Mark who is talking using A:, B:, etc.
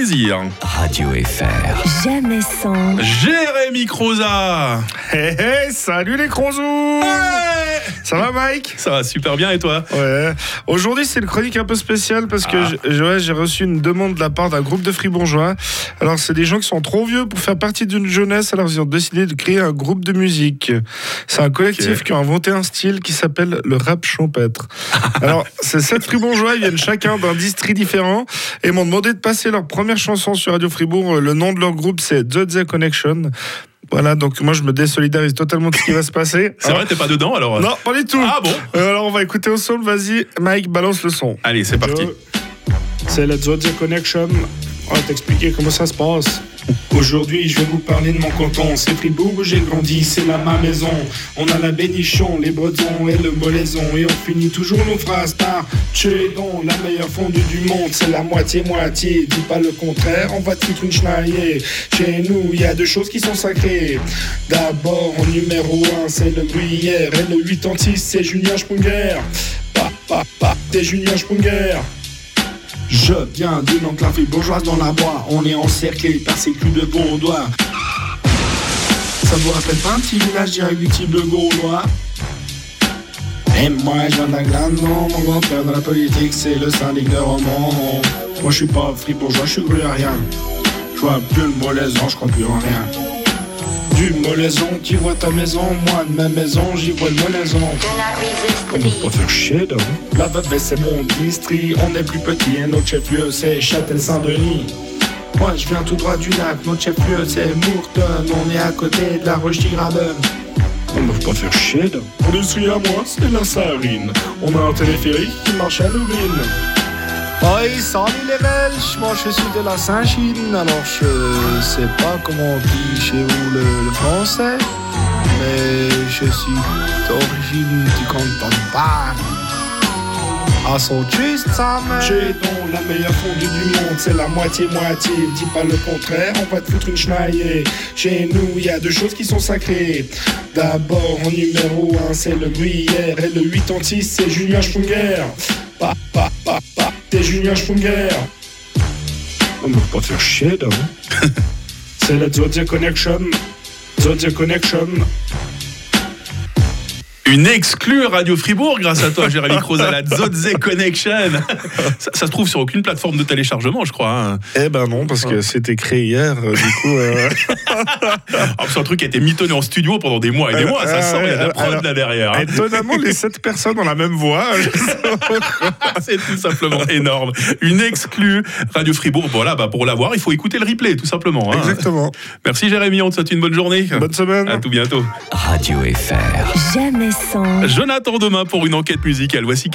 A: plaisir.
B: Radio FR.
C: Jamais sans.
A: Jérémy Croza.
D: Hey, hey, salut les crozous Ça va Mike?
A: Ça va super bien et toi?
D: Ouais. Aujourd'hui c'est une chronique un peu spéciale parce que
A: Ah.
D: ouais, j'ai reçu une demande de la part d'un groupe de fribourgeois. Alors c'est des gens qui sont trop vieux pour faire partie d'une jeunesse, alors ils ont décidé de créer un groupe de musique. C'est un collectif qui a inventé un style qui s'appelle le rap champêtre. Alors c'est sept fribourgeois, ils viennent chacun d'un district différent et m'ont demandé de passer leur première chanson sur Radio Fribourg. Le nom de leur groupe c'est The The Connection. Voilà, donc moi je me désolidarise totalement de ce qui va se passer.
A: C'est vrai, t'es pas dedans alors
D: Non, pas du tout.
A: Ah bon
D: Euh, alors on va écouter au son, vas-y, Mike, balance le son.
A: Allez, c'est parti.
D: C'est la Zodiac Connection. On va t'expliquer comment ça se passe.
E: Aujourd'hui, je vais vous parler de mon canton. C'est Fribourg où j'ai grandi, c'est là ma maison. On a la bénichon, les bretons et le molaison. Et on finit toujours nos phrases par donc la meilleure fondue du monde. C'est la moitié-moitié, dis pas le contraire, on va te une schnailler. Chez nous, il y a deux choses qui sont sacrées. D'abord, en numéro 1, c'est le gruyère. Et le 86, c'est Julien Sprunger. Pa, pa, pa, c'est Julien Sprunger. Je viens d'une enclave bourgeoise dans la bois. On est encerclé par ces culs de bourgeois. Ça vous rappelle pas un petit village irréductible gaulois? Et moi, je viens d'un. Mon grand-père dans la politique, c'est le syndic de Romans. Moi, je suis pas fribourgeois, je suis rien. Je vois plus le molaison, je crois plus en rien. Du molaison, tu vois ta maison. Moi, de ma maison, j'y vois le molaison. On va pas faire chier, donc. La Vevey, c'est mon district. On est plus petit et notre chef-lieu, c'est Châtel-Saint-Denis. Moi, je viens tout droit du lac. Notre chef-lieu, c'est Mourton. On est à côté de la Roche-Graben. On va pas faire chier, donc. L'industrie à moi, c'est la sarine. On a un téléphérique qui marche à l'urine.
D: Oui, salut les Belges, moi je suis de la Saint-Chine, alors je sais pas comment on dit chez vous le, français, mais je suis d'origine du canton de Bâle. Ah, so tschüss zusammen.
E: J'ai donc la meilleure fondue du monde, c'est la moitié-moitié. Dis pas le contraire, on va te foutre une schnailler. Chez nous, il y a deux choses qui sont sacrées. D'abord, en numéro 1, c'est le gruyère. Et le 86, c'est Julien Sprunger. Pa, pa, pa, pa, c'est Julien Sprunger. On va pas faire chier, donc. c'est la Zodiac Connection. Zodiac Connection.
A: Une exclue Radio Fribourg grâce à toi, Jérémy Croza, la Zodze Connection. Ça, ça se trouve sur aucune plateforme de téléchargement, je crois. hein.
D: Eh ben non, parce que c'était créé hier, euh, du coup... euh,
A: Alors, c'est un truc qui a été mitonné en studio pendant des mois et des mois. Ça sent, il y a de la prod
D: Alors,
A: là derrière. hein.
D: Étonnamment, les sept personnes ont la même voix.
A: C'est tout simplement énorme. Une exclue Radio Fribourg. Voilà, bah pour l'avoir, il faut écouter le replay, tout simplement. hein.
D: Exactement.
A: Merci Jérémy, on te souhaite une bonne journée.
D: Bonne semaine.
A: À tout bientôt.
B: Radio FR.
C: Jamais.
A: Jonathan demain pour une enquête musicale. Voici